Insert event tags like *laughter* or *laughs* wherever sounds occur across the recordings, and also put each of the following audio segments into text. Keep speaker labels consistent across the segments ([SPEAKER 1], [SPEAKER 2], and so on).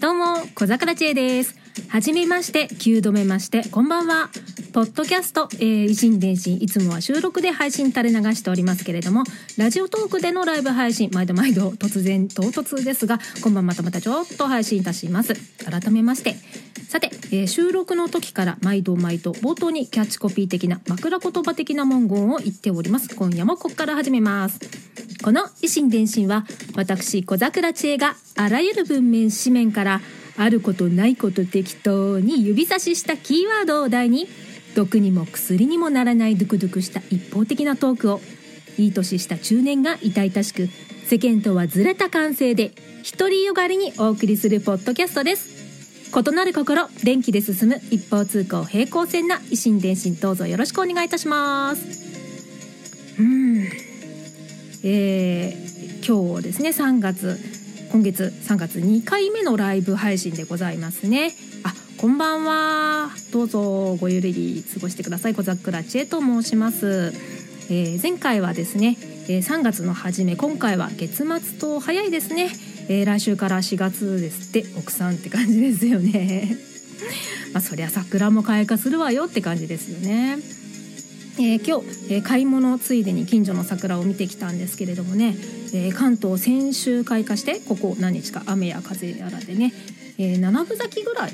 [SPEAKER 1] どうも、小桜知恵です。はじめまして、9度目まして、こんばんは。ポッドキャスト、えー、維新伝心、いつもは収録で配信垂れ流しておりますけれども、ラジオトークでのライブ配信、毎度毎度突然唐突ですが、今晩またまたちょっと配信いたします。改めまして。さて、えー収録の時から毎度毎度冒頭にキャッチコピー的な枕言葉的な文言を言っております。今夜もここから始めます。この維新伝心は私小桜知恵があらゆる文面紙面からあることないこと適当に指差ししたキーワードを題に毒にも薬にもならないドゥクドゥクした一方的なトークをいい年した中年が痛々しく世間とはずれた感性で独りよがりにお送りするポッドキャストです。異なる心電気で進む一方通行平行線な維新伝心どうぞよろしくお願いいたします。うん。えー今日ですね3月今月3月2回目のライブ配信でございますね。あこんばんは。どうぞごゆるり過ごしてください。小桜知恵と申します、えー前回はですね、えー3月の初め今回は月末と早いですね、えー来週から4月ですって奥さんって感じですよね。*laughs* まあそりゃ桜も開花するわよって感じですよね。えー今日、えー買い物ついでに近所の桜を見てきたんですけれどもね、えー関東先週開花してここ何日か雨や風やらでね、えー七分咲きぐらい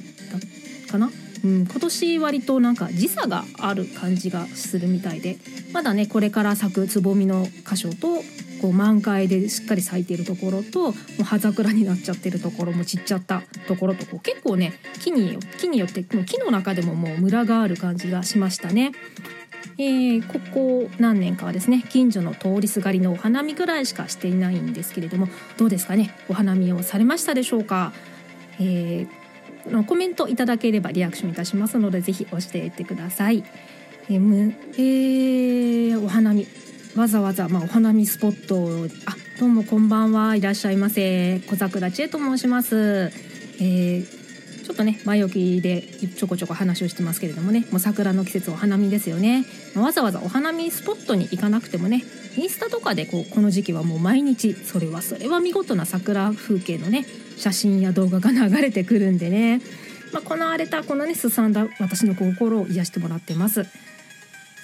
[SPEAKER 1] だかな、うん、今年割となんか時差がある感じがするみたいでまだねこれから咲くつぼみの箇所とこう満開でしっかり咲いているところともう葉桜になっちゃってるところも散っちゃったところとこう結構ね木によ木によってもう木の中でももうムラがある感じがしましたね。えーここ何年かはですね近所の通りすがりのお花見ぐらいしかしていないんですけれどもどうですかね？お花見をされましたでしょうか、えーコメントいただければリアクションいたしますのでぜひ教えてください、えーむえーお花見。わざわざ、まあ、お花見スポットあどうもこんばんは。いらっしゃいませ。小桜千恵と申します、えーちょっとね前置きでちょこちょこ話をしてますけれどもね。もう桜の季節お花見ですよね。わざわざお花見スポットに行かなくてもねインスタとかでこうこの時期はもう毎日それはそれは見事な桜風景のね写真や動画が流れてくるんでね、まあ、この荒れたこのねすさんだ私の心を癒してもらってます。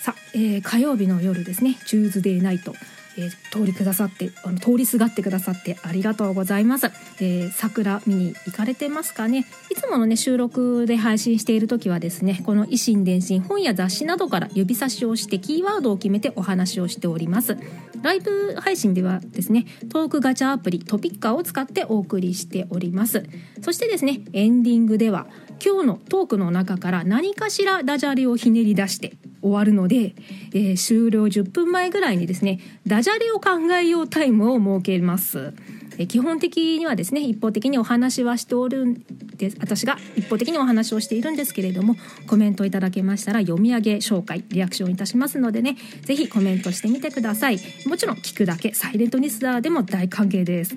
[SPEAKER 1] さ、えー火曜日の夜ですね。チューズデーナイト、えー通りくださってあの通りすがってくださってありがとうございます、えー桜見に行かれてますかね？いつものね収録で配信している時はですねこの維新伝心本や雑誌などから指差しをしてキーワードを決めてお話をしております。ライブ配信ではですねトークガチャアプリトピッカーを使ってお送りしております。そしてですねエンディングでは今日のトークの中から何かしらダジャレをひねり出して終わるので、えー終了10分前ぐらいにですねダジャレを考えようタイムを設けます。えー基本的にはですね一方的にお話はしておるんです私が一方的にお話をしているんですけれどもコメントいただけましたら読み上げ紹介リアクションいたしますのでねぜひコメントしてみてくださいもちろん聞くだけサイレントリスナーでも大歓迎です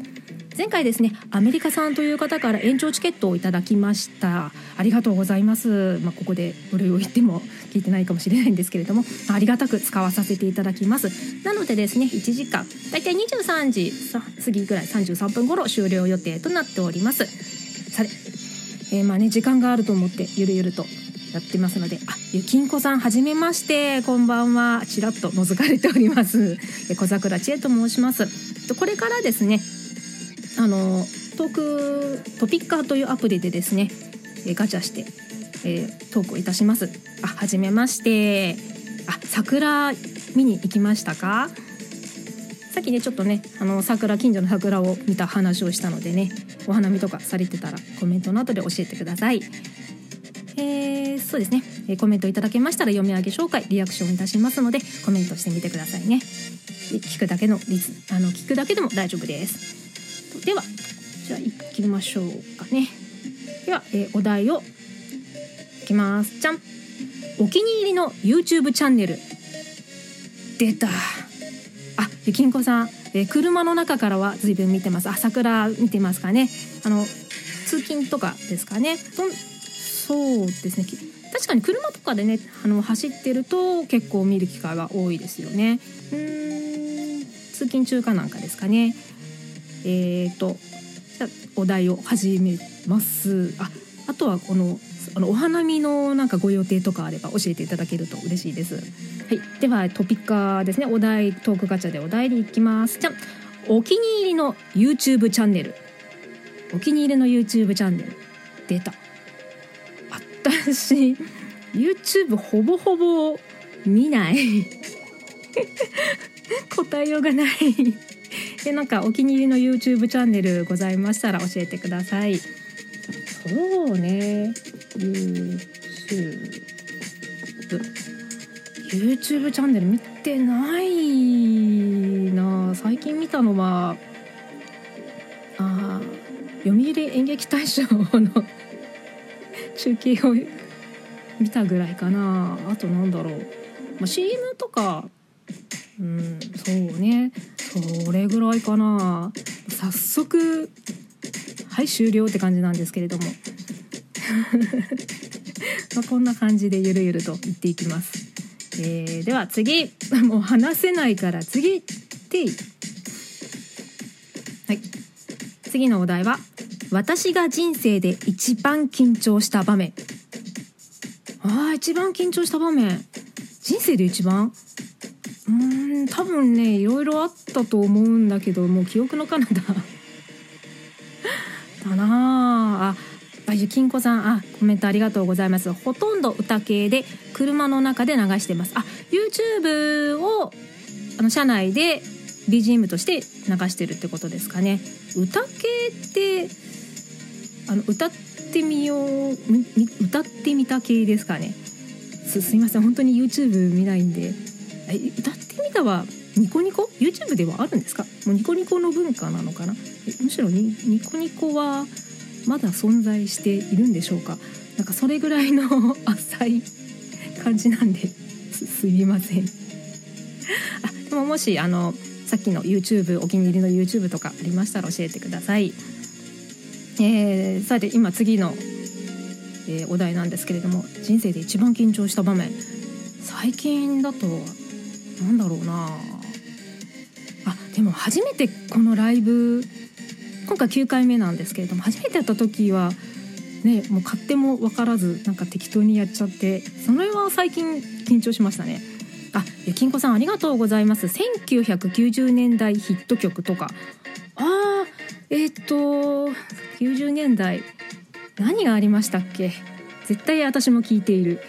[SPEAKER 1] 前回ですねアメリカさんという方から延長チケットをいただきましたありがとうございます、まあ、ここでお礼を言っても聞いてないかもしれないんですけれどもありがたく使わさせていただきますなのでですね1時間だいたい23時さ過ぎぐらい33分頃終了予定となっておりますさて、えーまあね時間があると思ってゆるゆるとやってますので、あ、ゆきんこさん、はじめまして、こんばんは。ちらっと覗かれております。小桜千恵と申します。これからですね、あのトークトピッカーというアプリでですねえガチャして、えートークをいたします。あはじめまして。あ桜見に行きましたか？さっきねちょっとねあの桜近所の桜を見た話をしたのでねお花見とかされてたらコメントの後で教えてください。えーそうですね、えコメントいただけましたら読み上げ紹介リアクションいたしますのでコメントしてみてくださいね。聞くだけのリズあの聞くだけでも大丈夫です。ではじゃあ行きましょうかね。では、えーお題をいきます。じゃん。お気に入りの YouTube チャンネル。出た。あゆきんこさん、えー車の中からは随分見てます。あ桜見てますかね。あの通勤とかですかね。そそうですね。確かに車とかでねあの走ってると結構見る機会は多いですよね。うん。通勤中かなんかですかね。えー、とじゃお題を始めます。ああとはこのあのお花見のなんかご予定とかあれば教えていただけると嬉しいです。はい。ではトピッカーですね。お題トークガチャでお題でいきます。じゃお気に入りの YouTube チャンネル。お気に入りの YouTube チャンネル。出た。私 YouTube ほぼほぼ見ない。*laughs* 答えようがない。でなんかお気に入りの YouTube チャンネルございましたら教えてください。そうね。YouTube YouTube チャンネル見てないな。最近見たのはあ読売演劇大賞の *laughs* 中継を見たぐらいかな。あとなんだろう、まあ、CM とか。うんそうね。それぐらいかな。早速はい終了って感じなんですけれども。*laughs* まこんな感じでゆるゆると言っていきます、えーでは次。*laughs* もう話せないから次。ってはい。次のお題は私が人生で一番緊張した場面。あー一番緊張した場面。人生で一番？うん多分ねいろいろあったと思うんだけどもう記憶の彼方。*laughs* だなああゆきんこさん。あコメントありがとうございます。ほとんど歌系で車の中で流してます。あ YouTube をあの車内で BGM として流してるってことですかね。歌系ってあの歌ってみよう歌ってみた系ですかね。すすいません。本当に YouTube 見ないんで。歌ってみたはニコニコ？YouTube ではあるんですか？もうニコニコの文化なのかな？むしろニニコニコはまだ存在しているんでしょうか？なんかそれぐらいの *laughs* 浅い感じなんですすみません。あでももしあのさっきの YouTube お気に入りの YouTube とかありましたら教えてください。えーさて今次の、えーお題なんですけれども人生で一番緊張した場面。最近だとなんだろうな。あでも初めてこのライブ今回9回目なんですけれども初めてやった時はねもう勝手も分からずなんか適当にやっちゃってそれは最近緊張しましたね。あゆきんこさんありがとうございます。1990年代ヒット曲とか。あーえーっと90年代何がありましたっけ？絶対私も聞いている。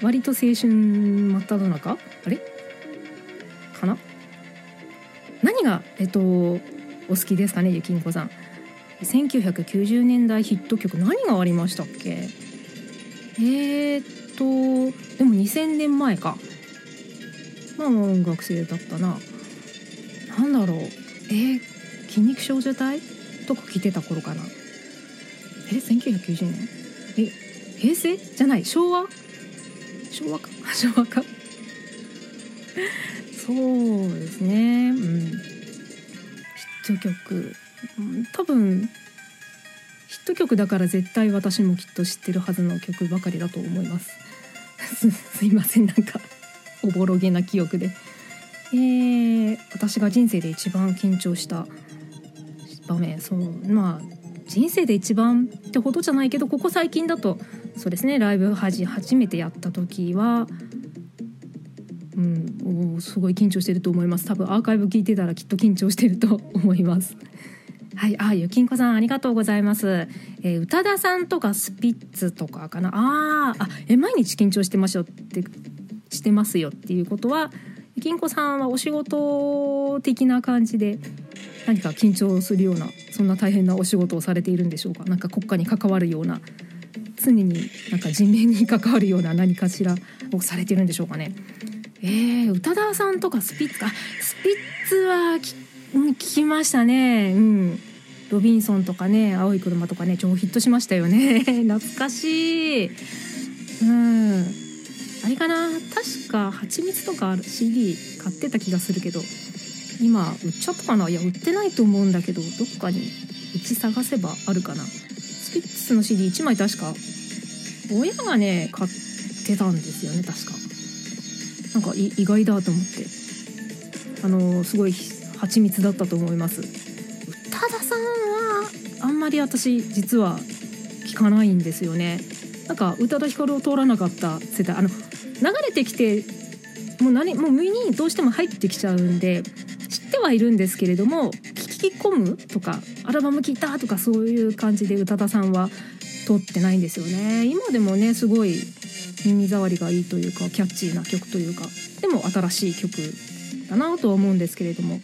[SPEAKER 1] 割と青春真っ只中？あれ？かな？何がえっとお好きですかねゆきんこさん。1990年代ヒット曲何がありましたっけ？えー、っとでも2000年前か。まあ音楽生だったな。なんだろう。えー、筋肉少女隊？とか聞いてた頃かな。え1990年え平成？じゃない昭和？昭和か。*laughs* 昭和か。*laughs* そうですね。うん。ヒット曲。多分ヒット曲だから絶対私もきっと知ってるはずの曲ばかりだと思います。*laughs* すいません。なんかおぼろげな記憶で。えー、私が人生で一番緊張した場面。そう。まあ人生で一番ってほどじゃないけどここ最近だとそうですね。ライブはじ初めてやった時はすごい緊張してると思います。多分アーカイブ聞いてたらきっと緊張してると思います。*laughs* はいあゆきんこさんありがとうございます、えー宇多田さんとかスピッツとかかな。ああえ毎日緊張してますよってしてますよっていうことはゆきんこさんはお仕事的な感じで何か緊張するようなそんな大変なお仕事をされているんでしょうか？なんか国家に関わるような常になんか人命に関わるような何かしらをされてるんでしょうかね？えー、宇多田さんとかスピッツあスピッツはきうん聞きましたね。うん。ロビンソンとかね青い車とかね超ヒットしましたよね。*laughs* 懐かしい。うん。あれかな？確か蜂蜜とか CD 買ってた気がするけど今売っちゃったかな？いや売ってないと思うんだけどどっかにうち探せばあるかな。スピッツの CD1 枚確か親がね買ってたんですよね確か。なんか意外だと思って。あのすごい蜂蜜だったと思います。宇多田さんはあんまり私実は聞かないんですよね。なんか宇多田ヒカルを通らなかった世代。あの流れてきてもう何もう身にどうしても入ってきちゃうんで知ってはいるんですけれども聞き込むとかアルバム聴いたとかそういう感じで宇多田さんは通ってないんですよね。今でもねすごい耳障りがいいというかキャッチーな曲というかでも新しい曲だなとは思うんですけれども。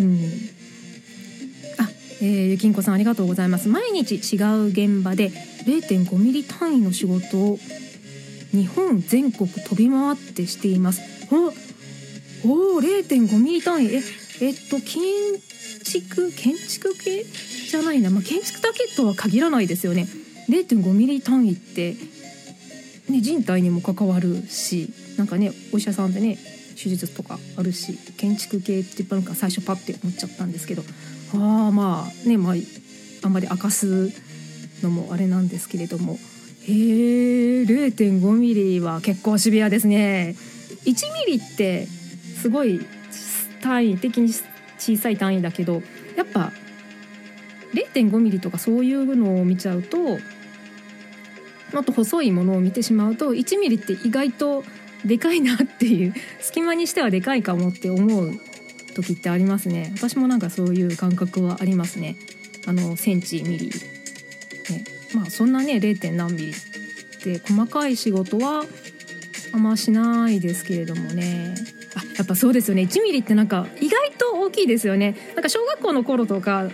[SPEAKER 1] うん。あえー、ゆきんこさんありがとうございます。毎日違う現場で0.5ミリ単位の仕事を日本全国飛び回ってしています。おお0.5ミリ単位。ええっと建築建築系？じゃないな、まあ、建築だけとは限らないですよね。0.5ミリ単位ってね、人体にも関わるしなんかねお医者さんでね手術とかあるし建築系って言ったのか最初パッて思っちゃったんですけどああまあねまああんまり明かすのもあれなんですけれどもへえ0.5ミリは結構シビアですね。1ミリってすごい単位的に小さい単位だけどやっぱ0.5ミリとかそういうのを見ちゃうともっと細いものを見てしまうと1ミリって意外とでかいなっていう *laughs* 隙間にしてはでかいかもって思う時ってありますね。私もなんかそういう感覚はありますね。あのセンチミリ、ね、まあそんなね 0. 何ミリって細かい仕事はあんましないですけれどもね。あやっぱそうですよね。1ミリってなんか意外と大きいですよね。なんか小学校の頃とか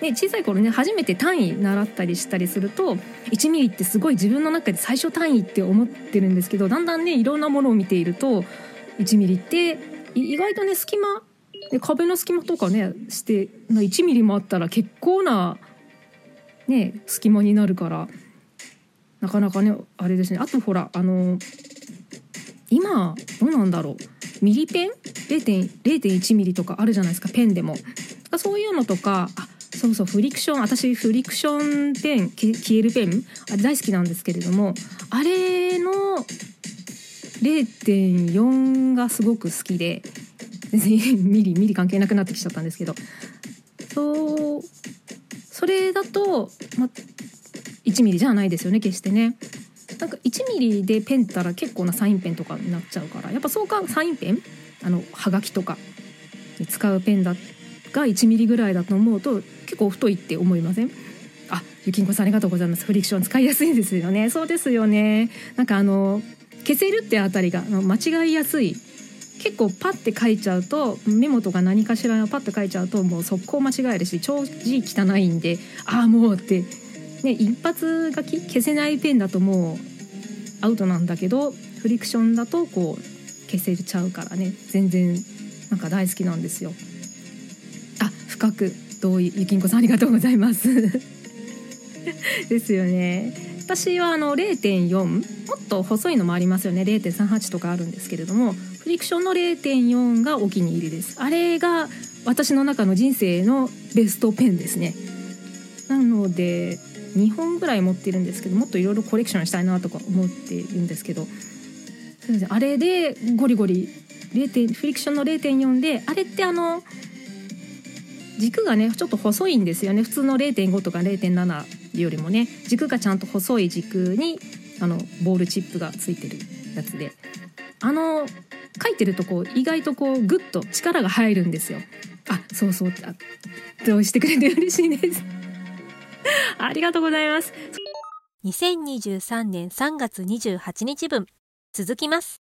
[SPEAKER 1] ね、小さい頃ね初めて単位習ったりしたりすると1ミリってすごい自分の中で最初単位って思ってるんですけどだんだんねいろんなものを見ていると1ミリって意外とね隙間で壁の隙間とかねして1ミリもあったら結構な、ね、隙間になるからなかなかねあれですね。あとほらあの今どうなんだろう。ミリペン？0.1ミリとかあるじゃないですかペンでも。そういうのとかあそうそうフリクション私フリクションペン消えるペンあ大好きなんですけれどもあれの0.4がすごく好きでミリミリ関係なくなってきちゃったんですけどそうそれだと、ま、1ミリじゃないですよね決してね。なんか1ミリでペンったら結構なサインペンとかになっちゃうからやっぱそうかサインペンあのはがきとかに使うペンだが1ミリぐらいだと思うと結構太いって思いません？あゆきんこさんありがとうございます。フリクション使いやすいですよね。そうですよね。なんかあの消せるってあたりが間違いやすい。結構パッて書いちゃうとメモとか何かしらパッて書いちゃうともう速攻間違えるし超字汚いんでああもうって。ね一発書き消せないペンだともうアウトなんだけどフリクションだとこう消せちゃうからね。全然なんか大好きなんですよ。あ深く。同意ゆきんこさんありがとうございます。*laughs* ですよね。私はあの0.4もっと細いのもありますよね。0.38とかあるんですけれどもフリクションの0.4がお気に入りです。あれが私の中の人生のベストペンですね。なので2本ぐらい持ってるんですけどもっといろいろコレクションしたいなとか思っているんですけどあれでゴリゴリ0フリクションの0.4であれってあの軸がねちょっと細いんですよね。普通の0.5とか0.7よりもね軸がちゃんと細い軸にあのボールチップがついてるやつで。あの書いてるとこう意外とこうグッと力が入るんですよ。あそうそう。あどうしてくれて嬉しいです。*laughs* ありがとうございます。
[SPEAKER 2] 2023年3月28日分続きます。